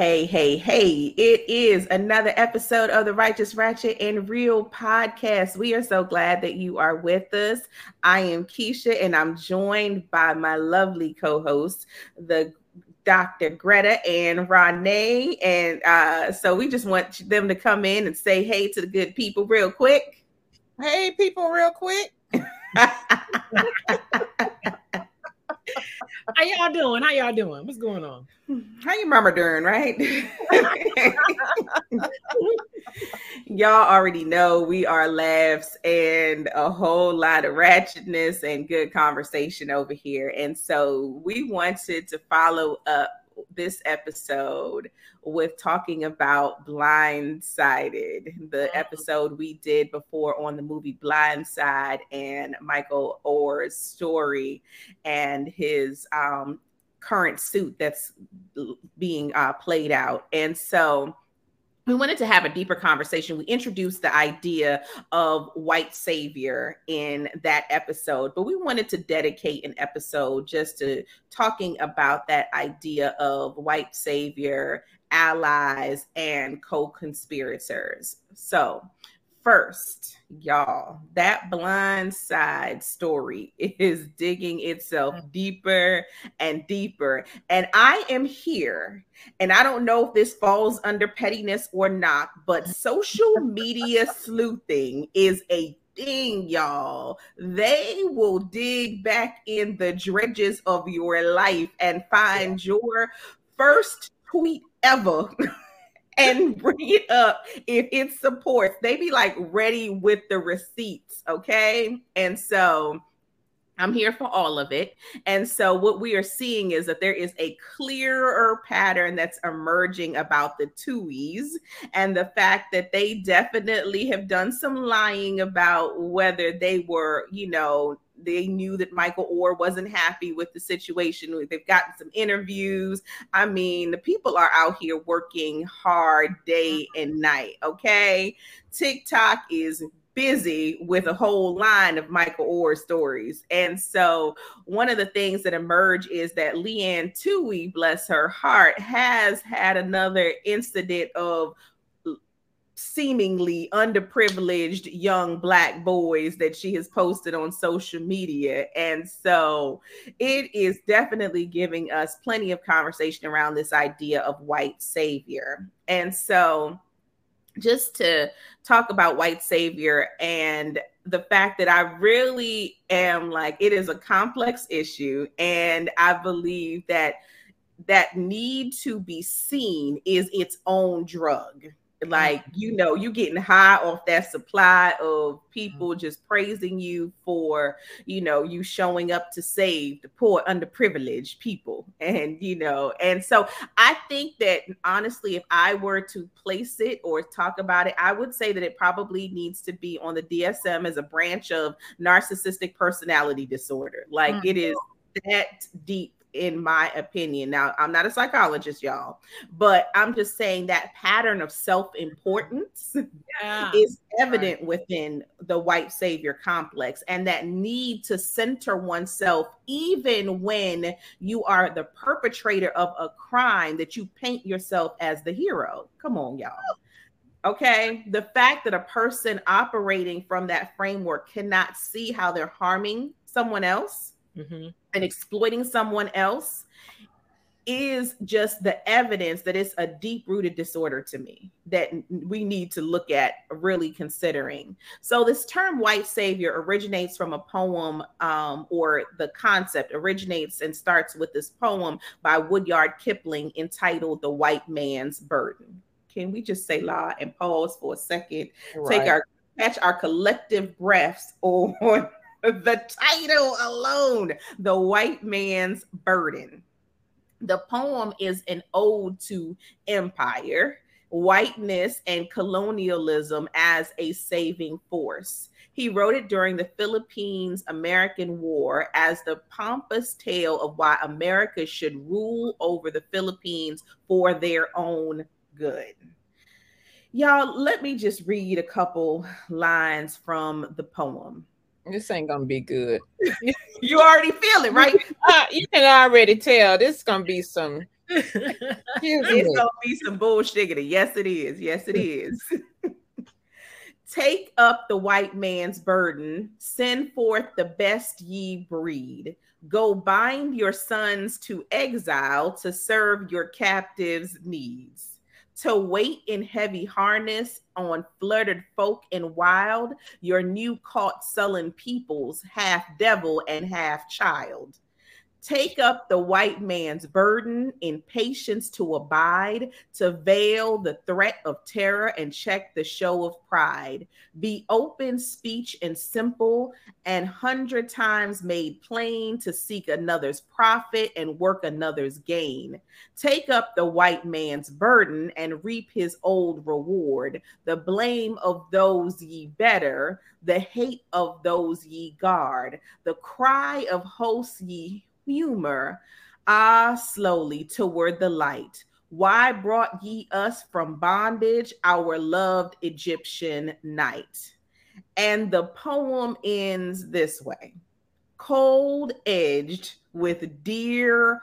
Hey, hey, hey, it is another episode of the Righteous Ratchet and Real podcast. We are so glad that you are with us. I am Keisha and I'm joined by my lovely co host, the Dr. Greta and Renee. And uh, so we just want them to come in and say hey to the good people real quick. Hey, people, real quick. How y'all doing? How y'all doing? What's going on? How you mama doing, right? y'all already know we are laughs and a whole lot of ratchetness and good conversation over here. And so we wanted to follow up this episode with talking about Blindsided, the mm-hmm. episode we did before on the movie Blindside and Michael Oher's story and his um, current suit that's being uh, played out. And so we wanted to have a deeper conversation. We introduced the idea of white savior in that episode, but we wanted to dedicate an episode just to talking about that idea of white savior, allies, and co conspirators. So, first, y'all, that blind side story is digging itself mm. deeper and deeper. And I am here, and I don't know if this falls under pettiness or not, but social media sleuthing is a thing, y'all. They will dig back in the dredges of your life and find your first tweet ever. and bring it up if it supports. They be like ready with the receipts, okay? And so I'm here for all of it. And so, what we are seeing is that there is a clearer pattern that's emerging about the Tuohys and the fact that they definitely have done some lying about whether they were, you know, they knew that Michael Oher wasn't happy with the situation. They've gotten some interviews. I mean, the people are out here working hard day and night. Okay. TikTok is busy with a whole line of Michael Oher stories. And so one of the things that emerge is that Leigh-Anne Tuohy, bless her heart, has had another incident of seemingly underprivileged young black boys that she has posted on social media. And so it is definitely giving us plenty of conversation around this idea of white savior. And so just to talk about white savior and the fact that I really am like it is a complex issue and I believe that that need to be seen is its own drug like you know you getting high off that supply of people mm-hmm. just praising you for you know you showing up to save the poor underprivileged people and you know and so i think that honestly if i were to place it or talk about it i would say that it probably needs to be on the dsm as a branch of narcissistic personality disorder like mm-hmm. it is that deep in my opinion. Now, I'm not a psychologist, y'all, but I'm just saying that pattern of self importance yeah. is evident right. within the white savior complex and that need to center oneself, even when you are the perpetrator of a crime, that you paint yourself as the hero. Come on, y'all. Okay. The fact that a person operating from that framework cannot see how they're harming someone else mm-hmm. And exploiting someone else is just the evidence that it's a deep rooted disorder to me that we need to look at really considering. So, this term white savior originates from a poem, um, or the concept originates and starts with this poem by Rudyard Kipling entitled The White Man's Burden. Can we just say la and pause for a second? Right. Take our catch our collective breaths on the title alone, The White Man's Burden. The poem is an ode to empire, whiteness, and colonialism as a saving force. He wrote it during the Philippines American War as the pompous tale of why America should rule over the Philippines for their own good. Y'all, let me just read a couple lines from the poem. This ain't gonna be good. you already feel it, right? Uh, you can already tell this is gonna be some it's gonna be some bullshit. Yes, it is. Yes, it is. Take up the white man's burden, send forth the best ye breed. Go bind your sons to exile to serve your captives' needs to wait in heavy harness on fluttered folk and wild, your new caught sullen peoples, half devil and half child. Take up the white man's burden in patience to abide, to veil the threat of terror and check the show of pride. Be open speech and simple, and hundred times made plain to seek another's profit and work another's gain. Take up the white man's burden and reap his old reward. The blame of those ye better, the hate of those ye guard, the cry of hosts ye humor, ah, slowly toward the light. Why brought ye us from bondage, our loved Egyptian night? And the poem ends this way cold edged with dear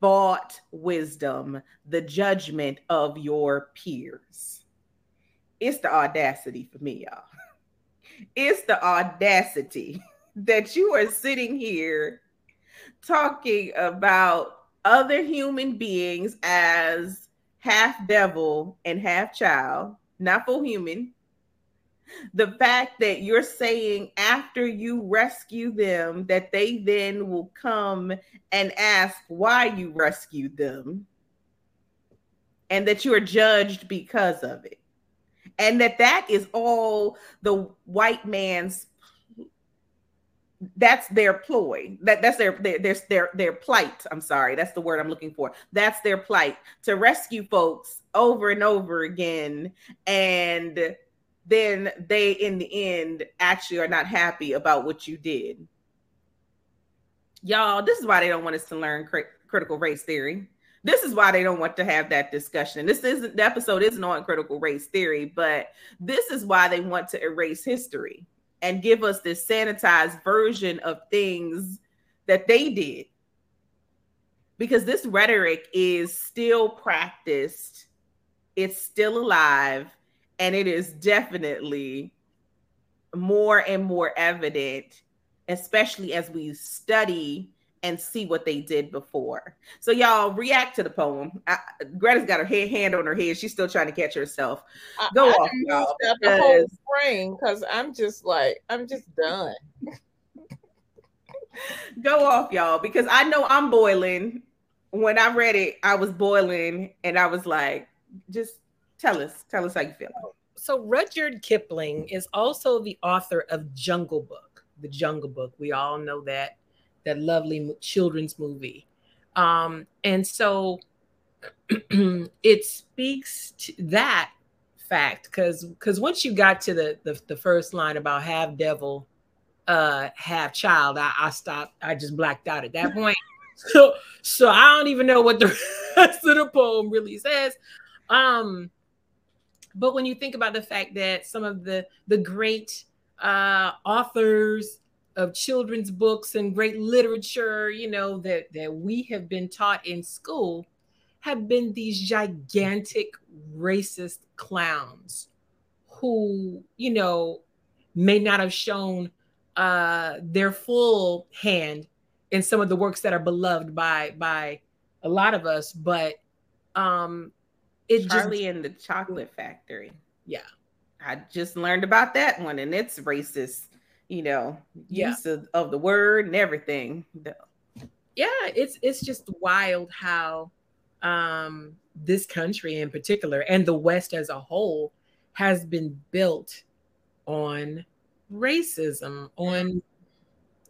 bought wisdom, the judgment of your peers. It's the audacity for me, y'all. It's the audacity that you are sitting here talking about other human beings as half devil and half child, not full human. The fact that you're saying after you rescue them, that they then will come and ask why you rescued them, and that you are judged because of it, and that that is all the white man's that's their ploy. That that's their their, their their their plight. I'm sorry that's the word i'm looking for. That's their plight to rescue folks over and over again and then they in the end actually are not happy about what you did. Y'all this is why they don't want us to learn critical race theory. This is why they don't want to have that discussion. This isn't the episode isn't on critical race theory but this is why they want to erase history and give us this sanitized version of things that they did. Because this rhetoric is still practiced, it's still alive, and it is definitely more and more evident, especially as we study and see what they did before. So y'all react to the poem. I, Greta's got her head, hand on her head. She's still trying to catch herself. Go I, off, I y'all. The whole spring because I'm just like I'm just done. Go off, y'all, because I know I'm boiling. When I read it, I was boiling, and I was like, just tell us, tell us how you feel. So Rudyard Kipling is also the author of Jungle Book. The Jungle Book. We all know that that lovely children's movie. Um, and so it speaks to that fact because because once you got to the, the, the first line about half devil, uh, half child, I, I stopped. I just blacked out at that point. so so I don't even know what the rest of the poem really says. Um, but when you think about the fact that some of the the great uh, authors of children's books and great literature, you know, that, that we have been taught in school have been these gigantic racist clowns who, you know, may not have shown uh, their full hand in some of the works that are beloved by by a lot of us, but um it Charlie just, and the Chocolate Factory. Yeah. I just learned about that one and it's racist you know, yeah. use of, of the word and everything. Yeah, it's it's just wild how um, this country in particular and the West as a whole has been built on racism, on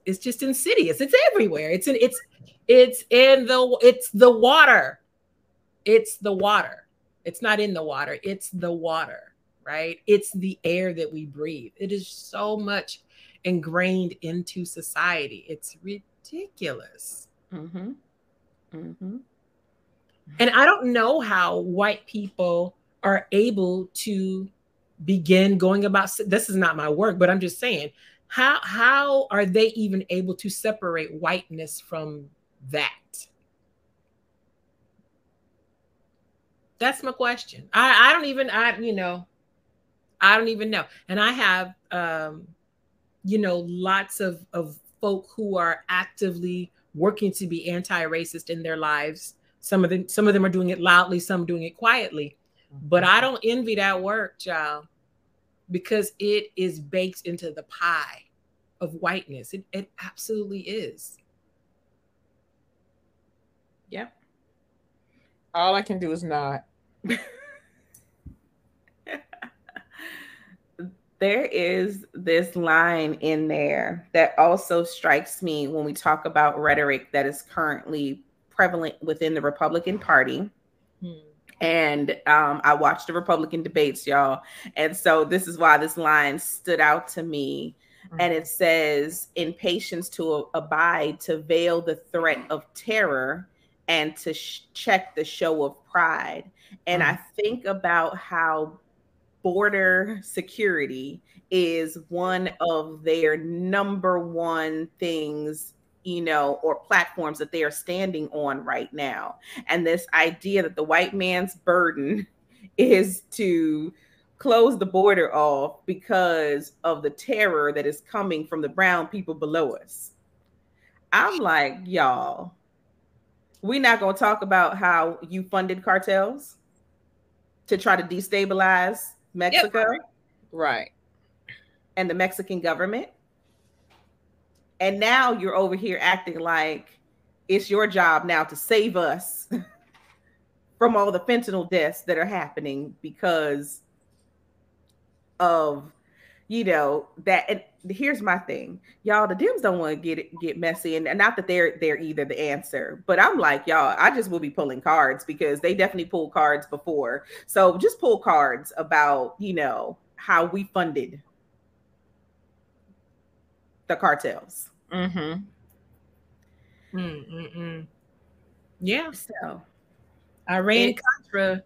it's just insidious. It's everywhere. It's in it's it's in the it's the water. It's the water. It's not in the water. It's the water, right? It's the air that we breathe. It is so much ingrained into society. It's ridiculous. Mm-hmm. Mm-hmm. And I don't know how white people are able to begin going about this is not my work, but I'm just saying, how how are they even able to separate whiteness from that? That's my question. I, I don't even I you know, I don't even know. And I have um, you know, lots of of folk who are actively working to be anti-racist in their lives. Some of them some of them are doing it loudly, some doing it quietly. But I don't envy that work, child, because it is baked into the pie of whiteness. It, it absolutely is. Yep. All I can do is nod. there is this line in there that also strikes me when we talk about rhetoric that is currently prevalent within the Republican Party. Hmm. And um, I watched the Republican debates, y'all. And so this is why this line stood out to me. Mm-hmm. And it says, in patience to abide, to veil the threat of terror, and to sh- check the show of pride. And mm-hmm. I think about how border security is one of their number one things you know, or platforms that they are standing on right now. And this idea that the white man's burden is to close the border off because of the terror that is coming from the brown people below us. I'm like, y'all, we're not going to talk about how you funded cartels to try to destabilize Mexico. Yep. Right. And the Mexican government. And now you're over here acting like it's your job now to save us from all the fentanyl deaths that are happening because of you know that and here's my thing y'all the dems don't want to get it get messy and not that they're they're either the answer but i'm like y'all i just will be pulling cards because they definitely pulled cards before so just pull cards about you know how we funded the cartels Mm-hmm. Mm-mm-mm. Yeah. So Iran Contra.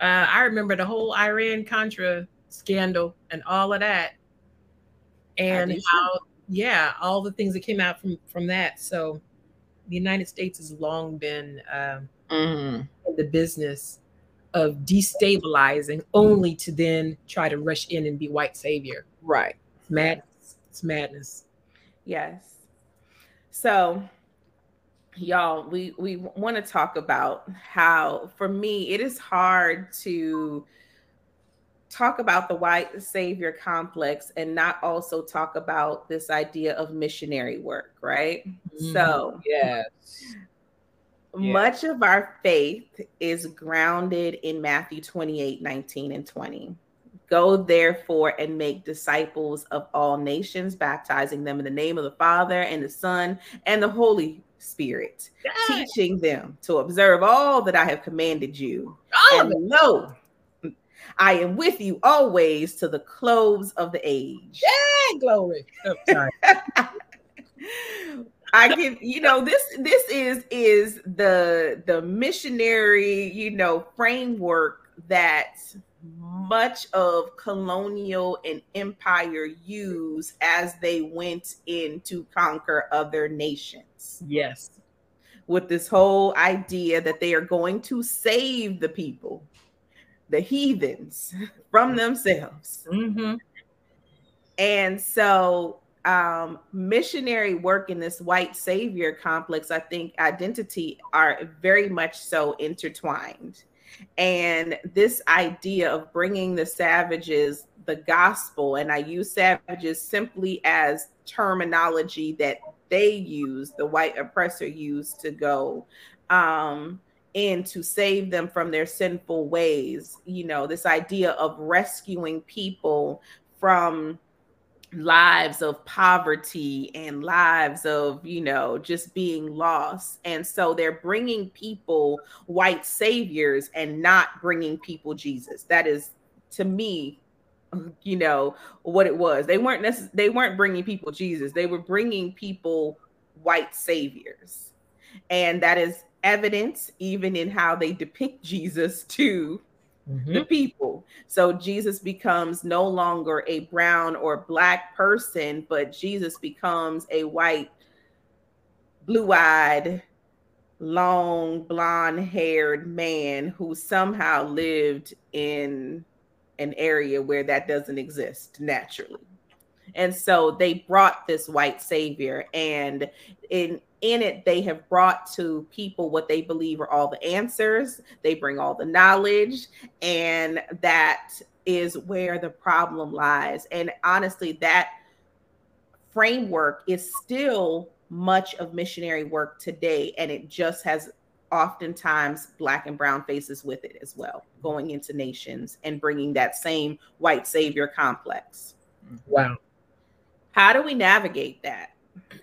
Uh, I remember the whole Iran Contra scandal and all of that, and how yeah, all the things that came out from from that. So the United States has long been um, mm-hmm. in the business of destabilizing, only to then try to rush in and be white savior. Right. It's madness. It's madness. Yes. So, y'all, we we want to talk about how for me it is hard to talk about the white savior complex and not also talk about this idea of missionary work, right? Mm-hmm. So, yes. Much of our faith is grounded in Matthew 28 19 and 20. Go therefore and make disciples of all nations, baptizing them in the name of the Father and the Son and the Holy Spirit, yes. teaching them to observe all that I have commanded you. All and lo, I am with you always to the close of the age. Yeah, glory. Oh, sorry. I can, you know, this this is is the the missionary, you know, framework that much of colonial and empire use as they went in to conquer other nations. Yes. With this whole idea that they are going to save the people, the heathens, from themselves. Mm-hmm. And so, um, missionary work in this white savior complex, I think identity are very much so intertwined and this idea of bringing the savages the gospel, and I use savages simply as terminology that they use, the white oppressor used to go um, in to save them from their sinful ways. You know, this idea of rescuing people from lives of poverty and lives of you know just being lost. And so they're bringing people white saviors and not bringing people jesus. That is to me you know what it was. They weren't necess- they weren't bringing people jesus. They were bringing people white saviors. And that is evidence even in how they depict jesus to mm-hmm. the people. So Jesus becomes no longer a brown or black person, but Jesus becomes a white, blue eyed, long blonde haired man who somehow lived in an area where that doesn't exist naturally. And so they brought this white savior and in in it they have brought to people what they believe are all the answers. They bring all the knowledge and that is where the problem lies. And honestly that framework is still much of missionary work today, and it just has oftentimes black and brown faces with it as well, going into nations and bringing that same white savior complex. Wow. How do we navigate that?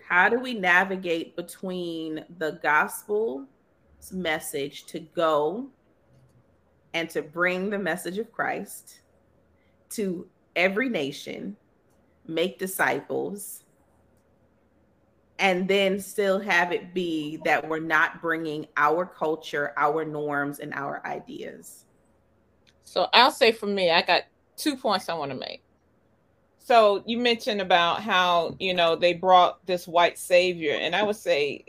How do we navigate between the gospel's message to go and to bring the message of Christ to every nation, make disciples, and then still have it be that we're not bringing our culture, our norms, and our ideas. So I'll say for me, I got two points I want to make. So you mentioned about how, you know, they brought this white savior, and I would say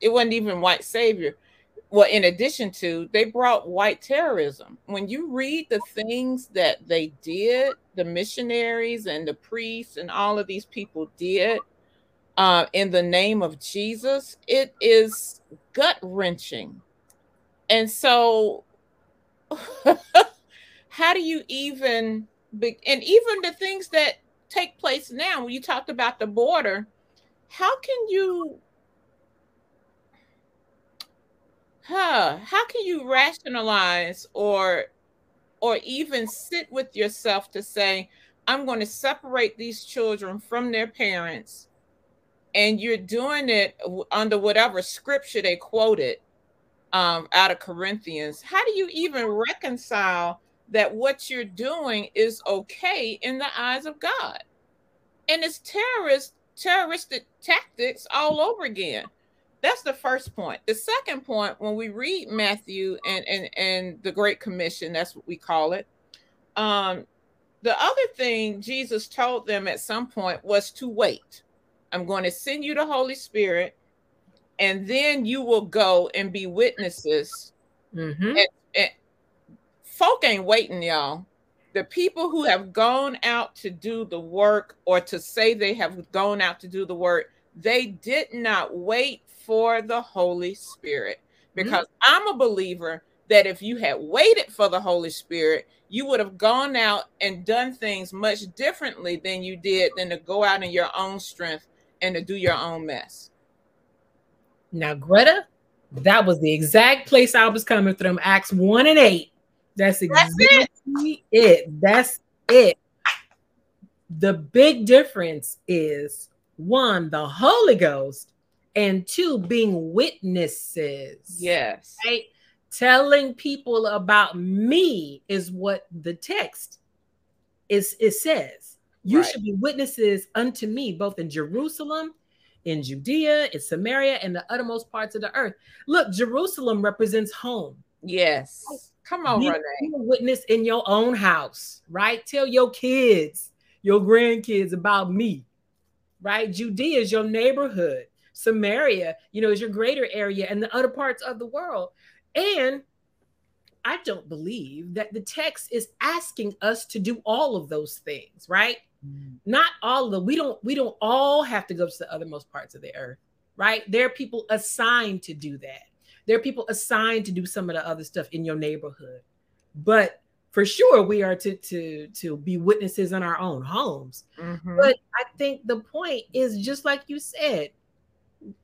it wasn't even white savior. Well, in addition to, they brought white terrorism. When you read the things that they did, the missionaries and the priests and all of these people did, uh, in the name of Jesus, it is gut wrenching. And so, how do you even, and even the things that take place now, when you talked about the border, how can you, huh, how can you rationalize or, or even sit with yourself to say, I'm going to separate these children from their parents and you're doing it under whatever scripture they quoted um, out of Corinthians, how do you even reconcile that what you're doing is okay in the eyes of God? And it's terrorist terroristic tactics all over again. That's the first point. The second point, when we read Matthew and and and the Great Commission, that's what we call it. Um, the other thing Jesus told them at some point was to wait I'm going to send you the Holy Spirit, and then you will go and be witnesses. Mm-hmm. And, and folk ain't waiting, y'all. The people who have gone out to do the work or to say they have gone out to do the work, they did not wait for the Holy Spirit. Mm-hmm. Because mm-hmm. I'm a believer that if you had waited for the Holy Spirit, you would have gone out and done things much differently than you did than to go out in your own strength and to do your own mess. Now, Greta, that was the exact place I was coming from. Acts 1 and 8. That's exactly That's it. it. That's it. The big difference is one, the Holy Ghost, and two, being witnesses. Yes. Right? Telling people about me is what the text is it says. You right. should be witnesses unto me, both in Jerusalem, in Judea, in Samaria, and the uttermost parts of the earth. Look, Jerusalem represents home. Yes. Come on, Renee. Witness in your own house, right? Tell your kids, your grandkids about me, right? Judea is your neighborhood. Samaria, you know, is your greater area and the other parts of the world. And I don't believe that the text is asking us to do all of those things, right? Mm. Not all of them. We don't we don't all have to go to the othermost parts of the earth, right? There are people assigned to do that. There are people assigned to do some of the other stuff in your neighborhood. But for sure we are to to to be witnesses in our own homes. Mm-hmm. But I think the point is just like you said,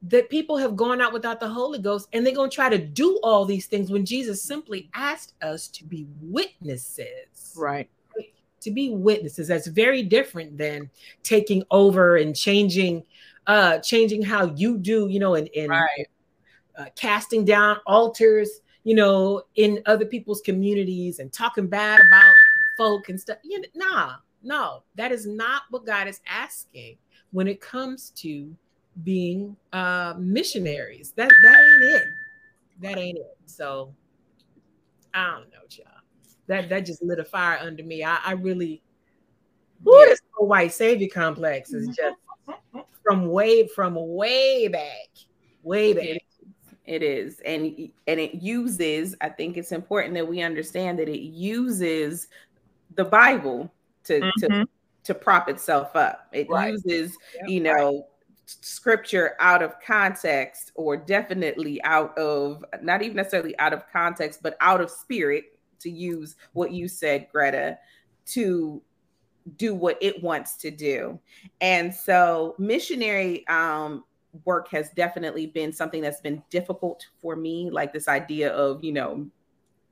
that people have gone out without the Holy Ghost and they're going to try to do all these things when Jesus simply asked us to be witnesses. Right to be witnesses. That's very different than taking over and changing, uh, changing how you do, you know, and, and right. Uh, casting down altars, you know, in other people's communities and talking bad about folk and stuff. You know, nah, no, that is not what God is asking when it comes to being uh missionaries. That that ain't it. That ain't it. So I don't know, y'all that that just lit a fire under me. I, I really, who this white savior complex is just from way from way back, way back. It is. And and it uses, I think it's important that we understand that it uses the Bible to mm-hmm. to to prop itself up. It right. uses, yep. you know, scripture out of context or definitely out of not even necessarily out of context, but out of spirit to use what you said, Greta, to do what it wants to do. And so missionary um work has definitely been something that's been difficult for me like this idea of you know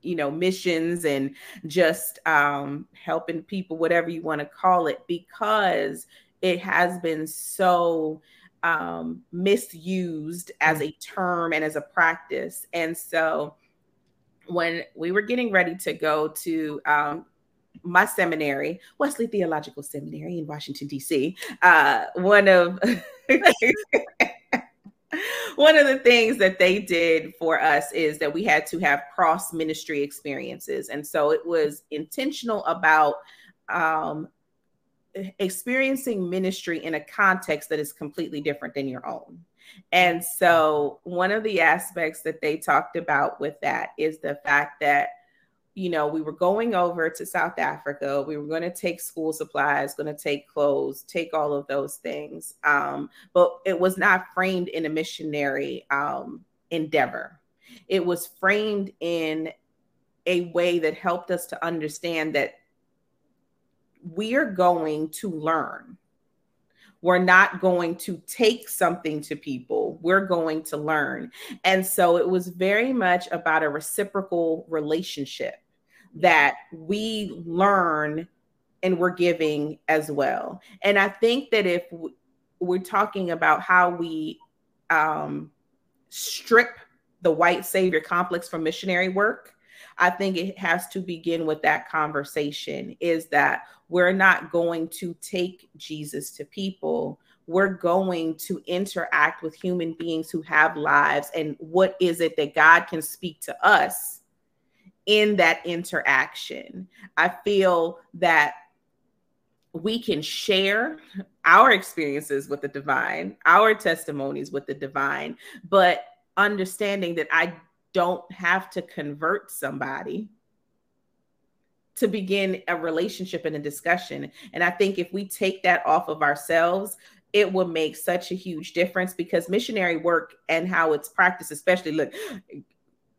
you know missions and just um, helping people whatever you want to call it because it has been so um, misused as a term and as a practice and so when we were getting ready to go to um, my seminary, Wesley Theological Seminary in Washington, D.C., uh, one of one of the things that they did for us is that we had to have cross ministry experiences. And so it was intentional about um, experiencing ministry in a context that is completely different than your own. And so one of the aspects that they talked about with that is the fact that you know, we were going over to South Africa. We were going to take school supplies, going to take clothes, take all of those things. Um, but it was not framed in a missionary um, endeavor. It was framed in a way that helped us to understand that we are going to learn. We're not going to take something to people. We're going to learn. And so it was very much about a reciprocal relationship that we learn and we're giving as well. And I think that if we're talking about how we um, strip the white savior complex from missionary work, I think it has to begin with that conversation is that we're not going to take Jesus to people. We're going to interact with human beings who have lives. And what is it that God can speak to us in that interaction. I feel that we can share our experiences with the divine, our testimonies with the divine, but understanding that I don't have to convert somebody to begin a relationship and a discussion. And I think if we take that off of ourselves, it will make such a huge difference because missionary work and how it's practiced, especially look,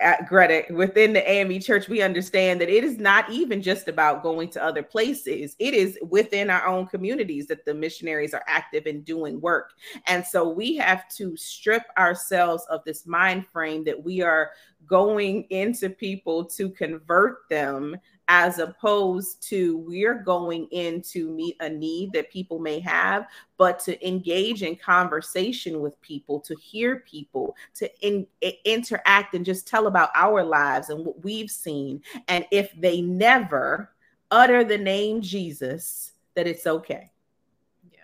at Greta within the AME church, we understand that it is not even just about going to other places. It is within our own communities that the missionaries are active in doing work. And so we have to strip ourselves of this mind frame that we are going into people to convert them as opposed to we're going in to meet a need that people may have, but to engage in conversation with people, to hear people, to in, interact and just tell about our lives and what we've seen. And if they never utter the name Jesus, that it's okay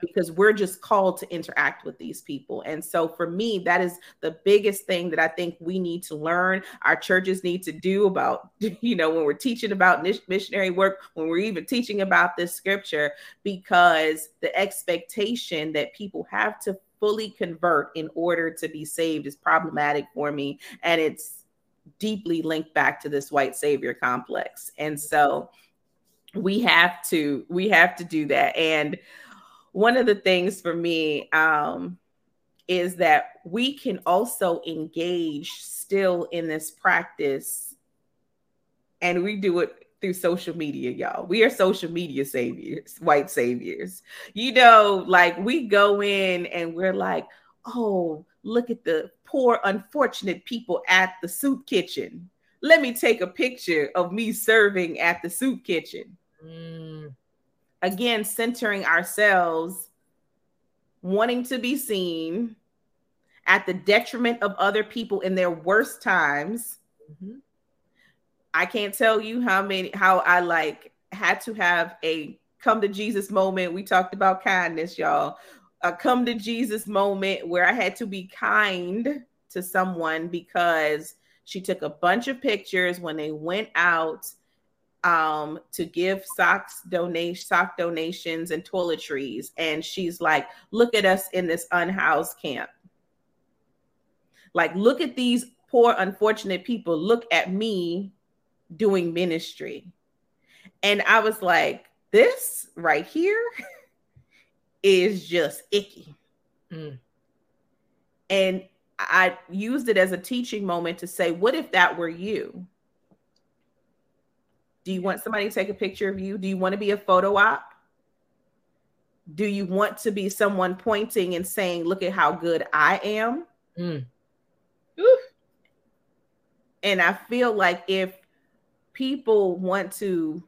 because we're just called to interact with these people. And so for me, that is the biggest thing that I think we need to learn. Our churches need to do about, you know, when we're teaching about missionary work, when we're even teaching about this scripture, because the expectation that people have to fully convert in order to be saved is problematic for me. And it's deeply linked back to this white savior complex. And so we have to we have to do that and one of the things for me um, is that we can also engage still in this practice and we do it through social media, y'all. We are social media saviors, white saviors. You know, like we go in and we're like, oh, look at the poor, unfortunate people at the soup kitchen. Let me take a picture of me serving at the soup kitchen. Mm again centering ourselves wanting to be seen at the detriment of other people in their worst times. Mm-hmm. i can't tell you how many how i like had to have a come to jesus moment. We talked about kindness y'all. A come to jesus moment where i had to be kind to someone because she took a bunch of pictures when they went out um to give socks donation sock donations and toiletries and she's like look at us in this unhoused camp like look at these poor, unfortunate people look at me doing ministry. And I was like, this right here is just icky. Mm. And I used it as a teaching moment to say, what if that were you? Do you want somebody to take a picture of you? Do you want to be a photo op? Do you want to be someone pointing and saying, look at how good I am? Mm. And I feel like if people want to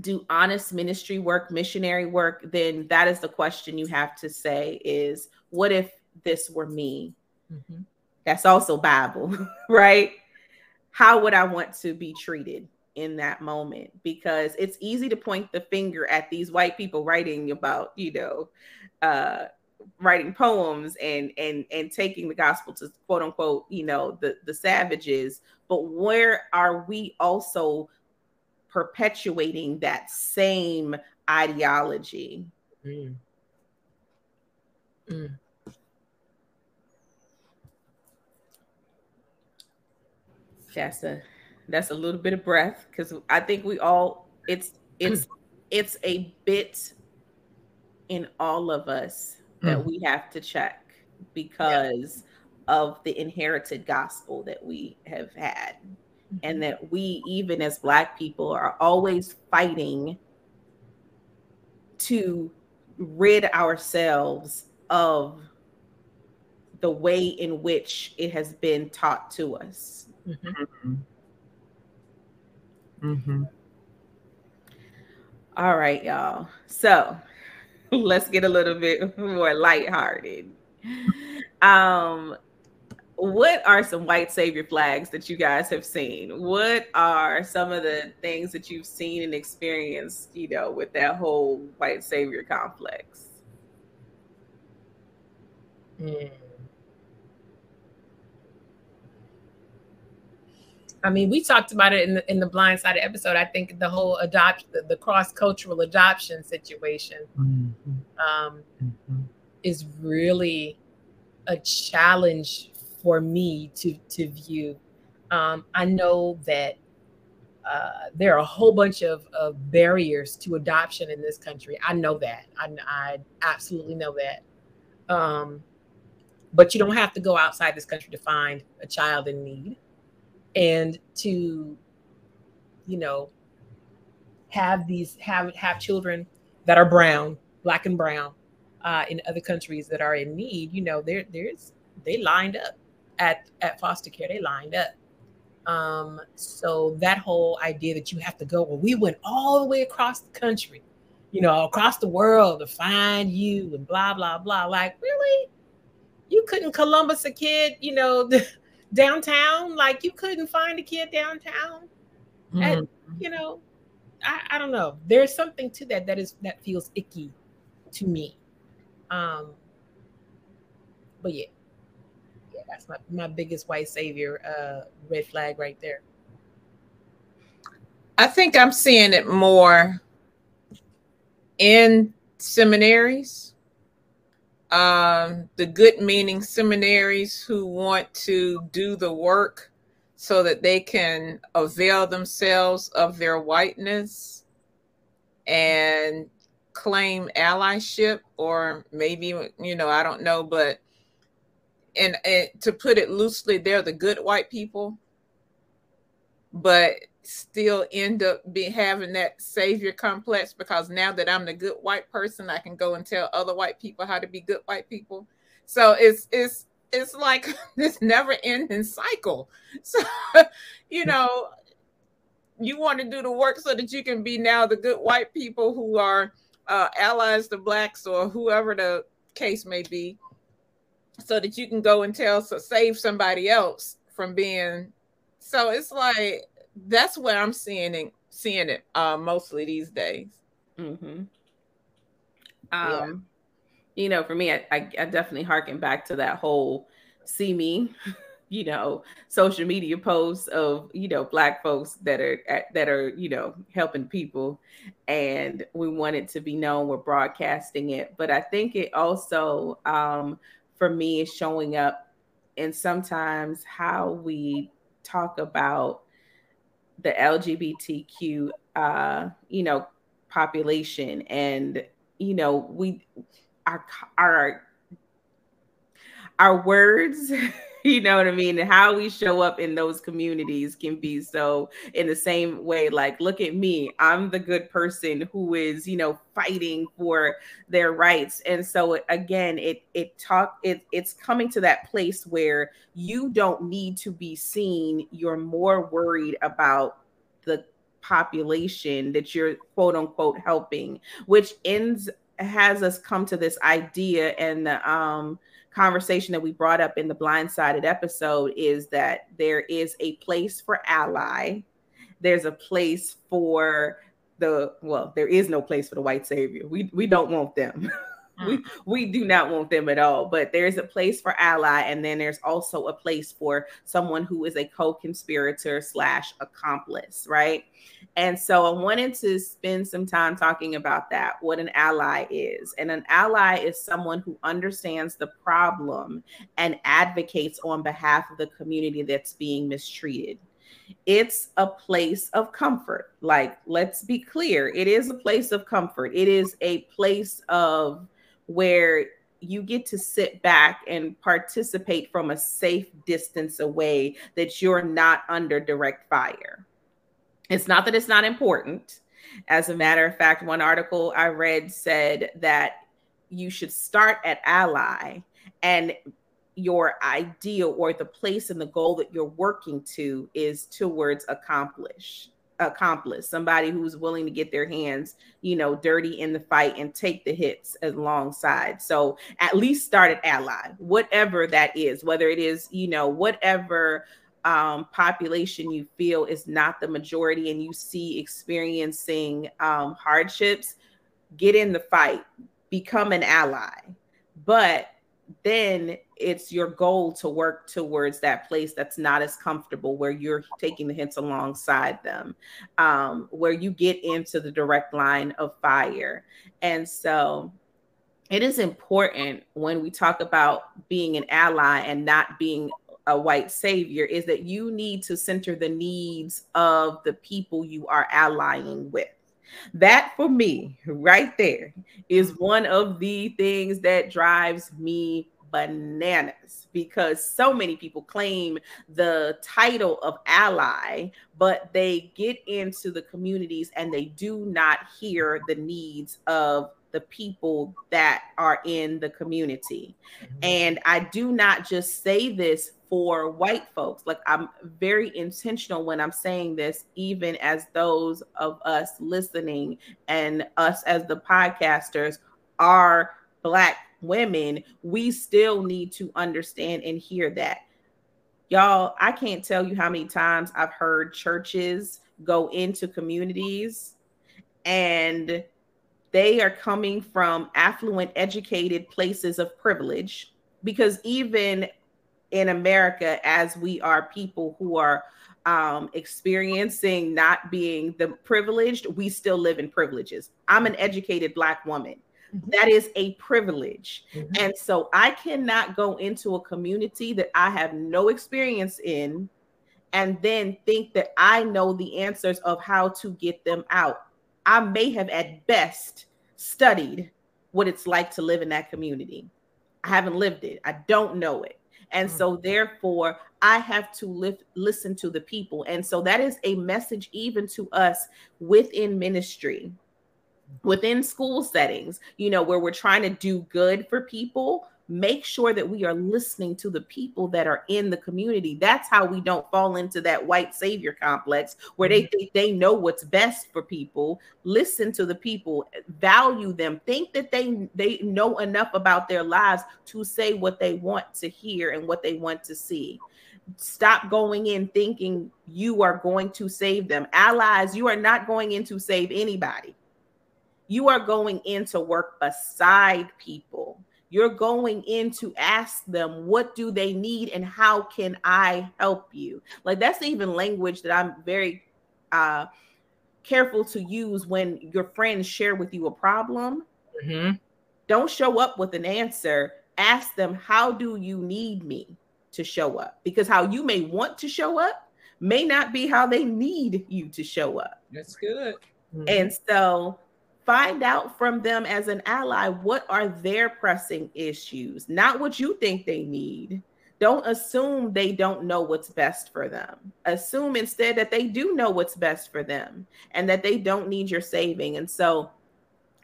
do honest ministry work, missionary work, then that is the question you have to say is what if this were me? Mm-hmm. That's also Bible, right? How would I want to be treated in that moment? Because it's easy to point the finger at these white people writing about, you know, uh, writing poems and and and taking the gospel to quote unquote, you know, the the savages. But where are we also perpetuating that same ideology? Mm. Mm. that's a that's a little bit of breath because I think we all it's it's it's a bit in all of us that mm. we have to check because yeah. of the inherited gospel that we have had mm-hmm. and that we even as black people are always fighting to rid ourselves of the way in which it has been taught to us Mm-hmm. Mm-hmm. All right, y'all. So let's get a little bit more lighthearted. Um, what are some white savior flags that you guys have seen? What are some of the things that you've seen and experienced, you know, with that whole white savior complex? Mm. I mean, we talked about it in the in the blindsided episode. I think the whole adopt the, the cross cultural adoption situation mm-hmm. Um, mm-hmm. is really a challenge for me to to view. Um, I know that uh, there are a whole bunch of, of barriers to adoption in this country. I know that. I, I absolutely know that. Um, but you don't have to go outside this country to find a child in need and to you know have these have have children that are brown black and brown uh, in other countries that are in need you know there there's they lined up at at foster care. They lined up. Um so that whole idea that you have to go well we went all the way across the country you know across the world to find you and blah blah blah. Like really? You couldn't columbus a kid you know downtown. Like you couldn't find a kid downtown. Mm-hmm. And you know, I, I don't know. There's something to that that is that feels icky to me. Um, but yeah, yeah, that's my, my biggest white savior uh red flag right there. I think I'm seeing it more in seminaries um, the good meaning seminaries who want to do the work so that they can avail themselves of their whiteness and claim allyship or maybe you know i don't know but and, and to put it loosely they're the good white people but still end up be having that savior complex because now that I'm the good white person, I can go and tell other white people how to be good white people. So it's it's it's like this never ending cycle. So you know, you want to do the work so that you can be now the good white people who are uh, allies to blacks or whoever the case may be, so that you can go and tell so save somebody else from being. So it's like that's where I'm seeing it seeing it uh, mostly these days. Mm-hmm. Um, yeah. you know, for me, I, I, I definitely harken back to that whole see me, you know, social media posts of you know black folks that are that are you know helping people, and we want it to be known we're broadcasting it. But I think it also, um, for me, is showing up and sometimes how we talk about the LGBTQ, uh, you know, population, and you know, we our our our words you know what I mean? And how we show up in those communities can be so in the same way, like, look at me, I'm the good person who is, you know, fighting for their rights. And so again, it it talk it it's coming to that place where you don't need to be seen, you're more worried about the population that you're quote unquote helping, which ends has us come to this idea and the um conversation that we brought up in the blindsided episode is that there is a place for ally. There's a place for the well there is no place for the white savior. We we don't want them we mm. we do not want them at all but there's a place for ally and then there's also a place for someone who is a co-conspirator slash accomplice right and so i wanted to spend some time talking about that what an ally is and an ally is someone who understands the problem and advocates on behalf of the community that's being mistreated it's a place of comfort. Like, let's be clear, it is a place of comfort. It is a place of where you get to sit back and participate from a safe distance away that you're not under direct fire. It's not that it's not important. As a matter of fact, one article I read said that you should start at ally and your ideal or the place and the goal that you're working to is towards accomplish accomplice, somebody who's willing to get their hands, you know, dirty in the fight and take the hits alongside. So at least start an ally, whatever that is, whether it is, you know, whatever um, population you feel is not the majority and you see experiencing um, hardships, get in the fight, become an ally. But then it's your goal to work towards that place that's not as comfortable where you're taking the hits alongside them um, where you get into the direct line of fire. And so it is important when we talk about being an ally and not being a white savior is that you need to center the needs of the people you are allying with. That for me right there is one of the things that drives me bananas because so many people claim the title of ally, but they get into the communities and they do not hear the needs of the people that are in the community. Mm-hmm. And I do not just say this for white folks. Like I'm very intentional when I'm saying this, even as those of us listening and us as the podcasters are black women, we still need to understand and hear that. Y'all, I can't tell you how many times I've heard churches go into communities and they are coming from affluent, educated places of privilege. Because even in America, as we are people who are um, experiencing not being the privileged, we still live in privileges. I'm an educated Black woman. Mm-hmm. That is a privilege. Mm-hmm. And so I cannot go into a community that I have no experience in and then think that I know the answers of how to get them out. I may have at best studied what it's like to live in that community. I haven't lived it. I don't know it. And mm-hmm. so therefore I have to live, listen to the people. And so that is a message even to us within ministry within school settings, you know, where we're trying to do good for people, make sure that we are listening to the people that are in the community. That's how we don't fall into that white savior complex where they mm-hmm. think they know what's best for people. Listen to the people, value them, think that they they know enough about their lives to say what they want to hear and what they want to see. Stop going in thinking you are going to save them. Allies, you are not going in to save anybody you are going in to work beside people. You're going in to ask them, what do they need and how can I help you? Like that's even language that I'm very uh, careful to use when your friends share with you a problem. Mm-hmm. Don't show up with an answer. Ask them, how do you need me to show up because how you may want to show up may not be how they need you to show up. That's good. Mm-hmm. And so find out from them as an ally what are their pressing issues, not what you think they need. Don't assume they don't know what's best for them. Assume instead that they do know what's best for them and that they don't need your saving. And so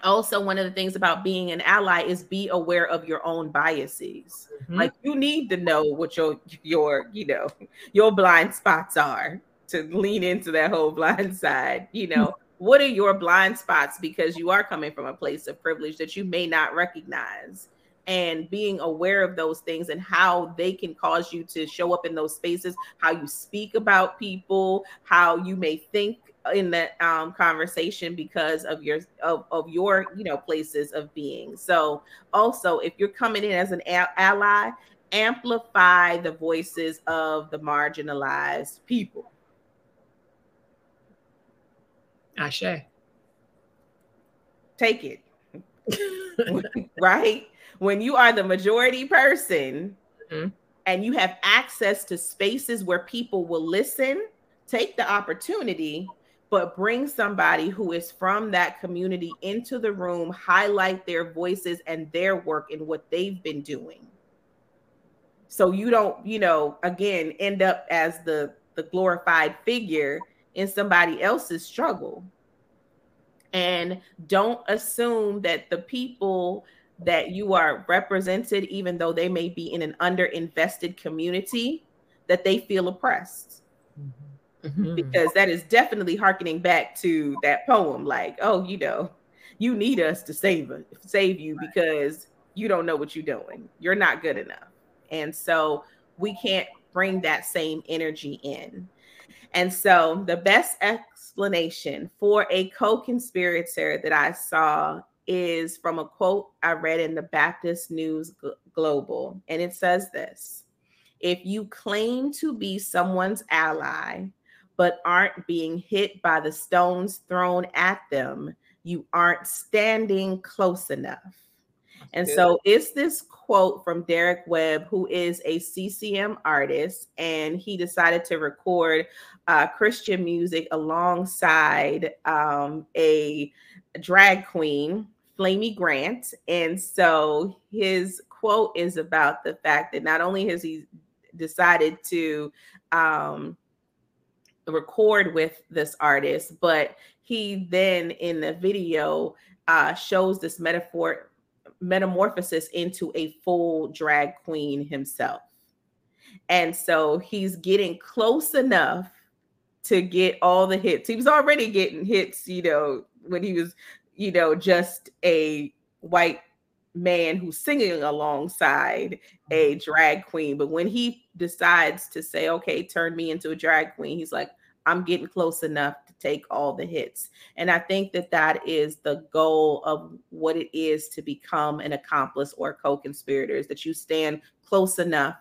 also one of the things about being an ally is be aware of your own biases mm-hmm. like you need to know what your your you know your blind spots are to lean into that whole blind side you know. what are your blind spots? Because you are coming from a place of privilege that you may not recognize. And being aware of those things and how they can cause you to show up in those spaces how you speak about people how you may think in that um, conversation because of your of, of your you know places of being. So also if you're coming in as an ally amplify the voices of the marginalized people Ashe. take it right when you are the majority person mm-hmm. and you have access to spaces where people will listen take the opportunity but bring somebody who is from that community into the room, highlight their voices and their work and what they've been doing. So you don't, you know, again, end up as the the glorified figure in somebody else's struggle. And don't assume that the people that you are represented, even though they may be in an underinvested community, that they feel oppressed. Mm-hmm mm-hmm. because that is definitely harkening back to that poem. Like, oh, you know, you need us to save save you because you don't know what you're doing. You're not good enough, and so we can't bring that same energy in. And so the best explanation for a co-conspirator that I saw is from a quote I read in the Baptist News Global, and it says this. If you claim to be someone's ally, but aren't being hit by the stones thrown at them, you aren't standing close enough. And Good. so it's this quote from Derek Webb, who is a CCM artist, and he decided to record uh, Christian music alongside um, a drag queen, Flamy Grant. And so his quote is about the fact that not only has he decided to um, record with this artist, but he then in the video uh, shows this metaphor metamorphosis into a full drag queen himself. And so he's getting close enough to get all the hits. He was already getting hits, you know, when he was, you know, just a white man who's singing alongside a mm-hmm. drag queen. But when he decides to say, okay, turn me into a drag queen, he's like, I'm getting close enough to take all the hits. And I think that that is the goal of what it is to become an accomplice or co-conspirator is that you stand close enough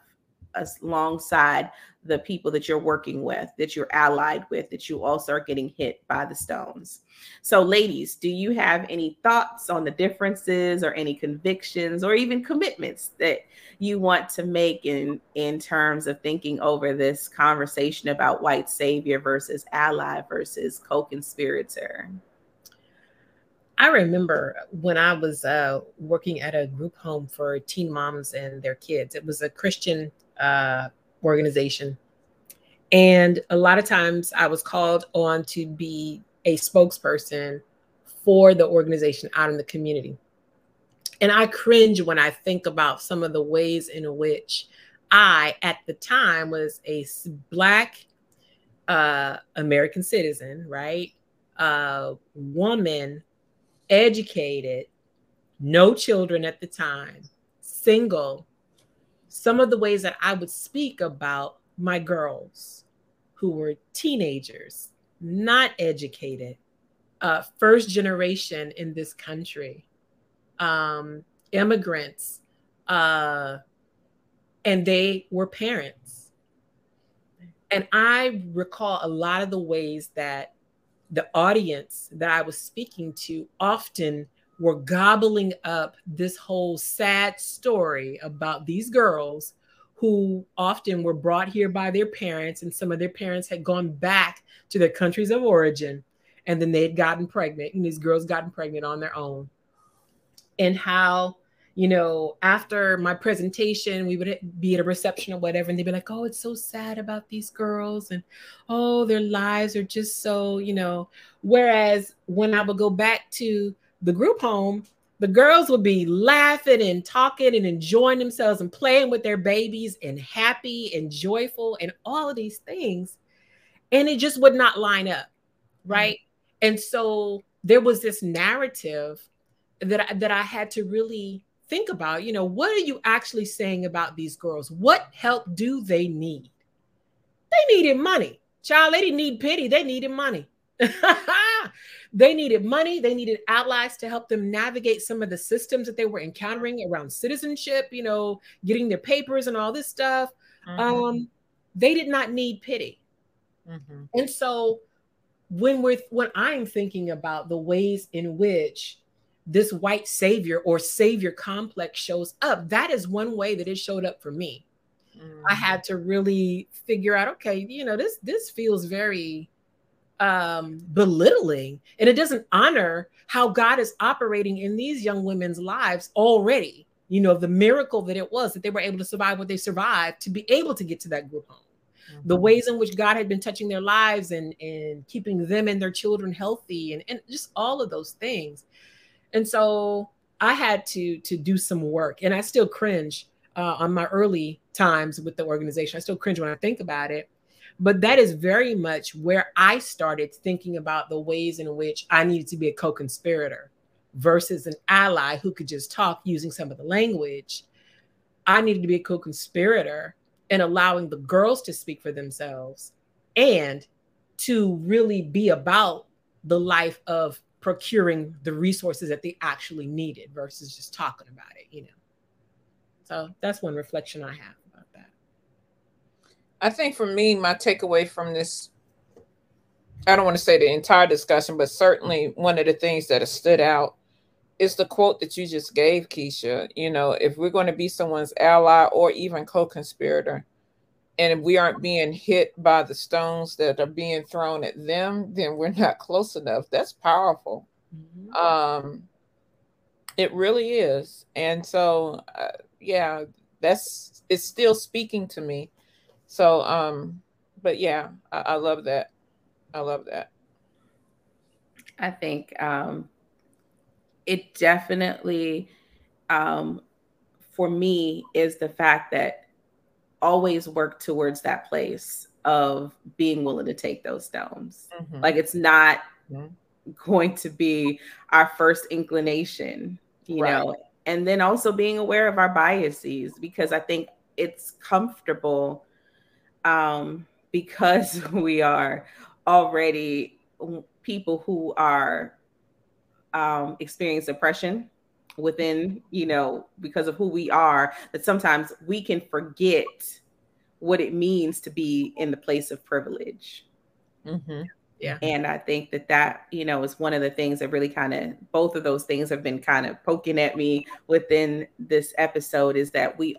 alongside the people that you're working with, that you're allied with, that you also are getting hit by the stones. So, ladies, do you have any thoughts on the differences or any convictions or even commitments that you want to make in in terms of thinking over this conversation about white savior versus ally versus co-conspirator? I remember when I was uh, working at a group home for teen moms and their kids. It was a Christian uh, organization. And a lot of times I was called on to be a spokesperson for the organization out in the community. And I cringe when I think about some of the ways in which I, at the time, was a Black uh, American citizen, right? Uh, woman, educated, no children at the time, single, some of the ways that I would speak about my girls who were teenagers, not educated, uh, first generation in this country, um, immigrants, uh, and they were parents. And I recall a lot of the ways that the audience that I was speaking to often were gobbling up this whole sad story about these girls who often were brought here by their parents, and some of their parents had gone back to their countries of origin, and then they had gotten pregnant, and these girls gotten pregnant on their own. And how, you know, after my presentation, we would be at a reception or whatever, and they'd be like, oh, it's so sad about these girls, and oh, their lives are just so, you know. Whereas when I would go back to the group home, the girls would be laughing and talking and enjoying themselves and playing with their babies and happy and joyful and all of these things. And it just would not line up. Right. Mm-hmm. And so there was this narrative that I, that I had to really think about. You know, what are you actually saying about these girls? What help do they need? They needed money. Child, they didn't need pity. They needed money. They needed money. They needed allies to help them navigate some of the systems that they were encountering around citizenship, you know, getting their papers and all this stuff. Mm-hmm. Um, they did not need pity. Mm-hmm. And so when we're when I'm thinking about the ways in which this white savior or savior complex shows up, that is one way that it showed up for me. Mm-hmm. I had to really figure out, okay, you know, this this feels very um, belittling and it doesn't honor how God is operating in these young women's lives already. You know, the miracle that it was that they were able to survive what they survived to be able to get to that group home. Mm-hmm. The ways in which God had been touching their lives and, and keeping them and their children healthy and, and just all of those things. And so I had to to do some work and I still cringe uh, on my early times with the organization. I still cringe when I think about it but that is very much where I started thinking about the ways in which I needed to be a co conspirator versus an ally who could just talk using some of the language. I needed to be a co conspirator and allowing the girls to speak for themselves and to really be about the life of procuring the resources that they actually needed versus just talking about it, you know. So that's one reflection I have. I think for me, my takeaway from this, I don't want to say the entire discussion, but certainly one of the things that has stood out is the quote that you just gave, Keisha. You know, if we're going to be someone's ally or even co conspirator, and if we aren't being hit by the stones that are being thrown at them, then we're not close enough. That's powerful. Mm-hmm. Um, it really is. And so, uh, yeah, that's it's still speaking to me so, um, but yeah, I, I love that. I love that. I think um, it definitely, um, for me, is the fact that always work towards that place of being willing to take those stones. Mm-hmm. Like it's not going to be our first inclination, you right. know, and then also being aware of our biases because I think it's comfortable um, because we are already people who are um, experience oppression within, you know, because of who we are, that sometimes we can forget what it means to be in the place of privilege. Mm-hmm. Yeah. And I think that that, you know, is one of the things that really kind of, both of those things have been kind of poking at me within this episode is that we,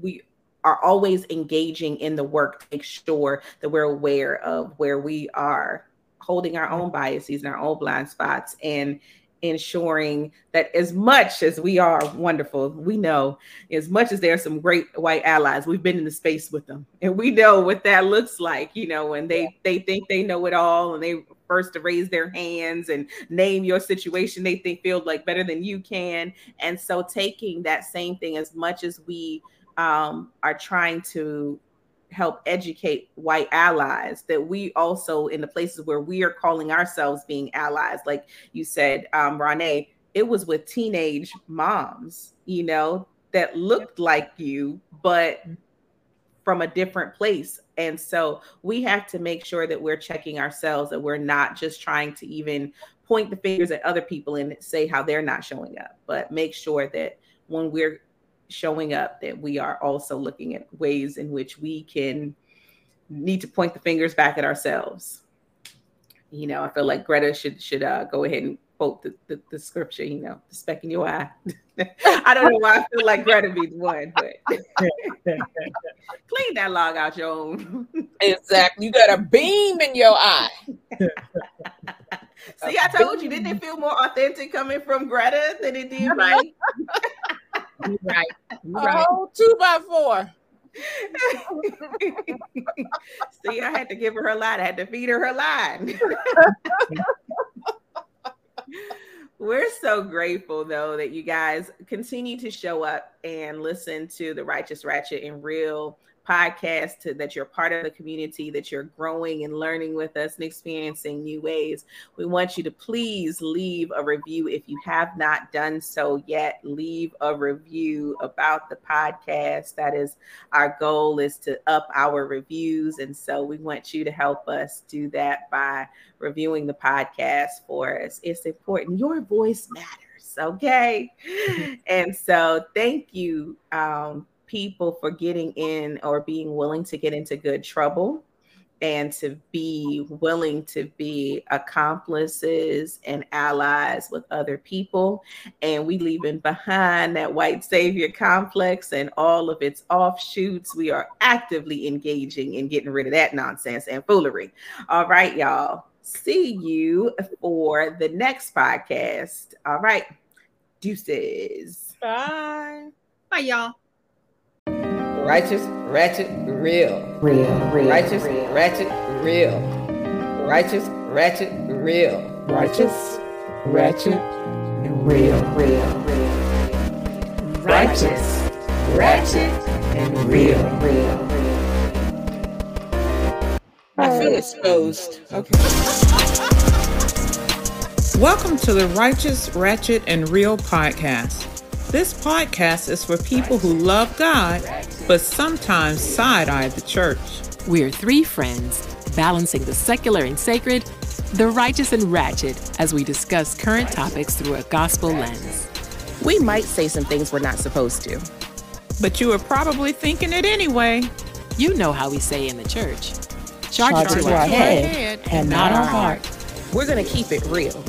we are always engaging in the work to make sure that we're aware of where we are holding our own biases and our own blind spots and ensuring that as much as we are wonderful, we know as much as there are some great white allies, we've been in the space with them and we know what that looks like, you know, when they they think they know it all and they first to raise their hands and name your situation they think feel like better than you can. And so taking that same thing as much as we um, are trying to help educate white allies that we also in the places where we are calling ourselves being allies like you said um it was with teenage moms you know that looked like you but from a different place. And so we have to make sure that we're checking ourselves that we're not just trying to even point the fingers at other people and say how they're not showing up but make sure that when we're showing up that we are also looking at ways in which we can need to point the fingers back at ourselves. You know, I feel like Greta should should uh, go ahead and quote the, the, the, scripture, you know, the speck in your eye. I don't know why I feel like Greta be the one, but clean that log out your own. exactly. You got a beam in your eye. See, I told you, didn't it feel more authentic coming from Greta than it did right? Right. right. Oh, two by four. See, I had to give her her line. I had to feed her her line. We're so grateful though that you guys continue to show up and listen to the Righteous Ratchet and Real podcast to, that you're part of the community, that you're growing and learning with us and experiencing new ways. We want you to please leave a review if you have not done so yet. Leave a review about the podcast. That is our goal is to up our reviews. And so we want you to help us do that by reviewing the podcast for us. It's important. Your voice matters. Okay. and so thank you um, people for getting in or being willing to get into good trouble and to be willing to be accomplices and allies with other people. And we leaving behind that white savior complex and all of its offshoots. We are actively engaging in getting rid of that nonsense and foolery. All right, y'all. See you for the next podcast. All right. Deuces. Bye. Bye, y'all. Righteous, ratchet, real. Real, real. Righteous, real. ratchet, real. Righteous, ratchet, real. Righteous, ratchet, and real. Real, real. Righteous, ratchet, and real. Real, real. I feel oh. exposed. Okay. Welcome to the Righteous, Ratchet, and Real podcast. This podcast is for people who love God, but sometimes side eye the church. We're three friends balancing the secular and sacred, the righteous and ratchet as we discuss current topics through a gospel lens. We might say some things we're not supposed to. But you are probably thinking it anyway. You know how we say in the church Charge, Charge it to to our our head, head and not our heart. We're going to keep it real.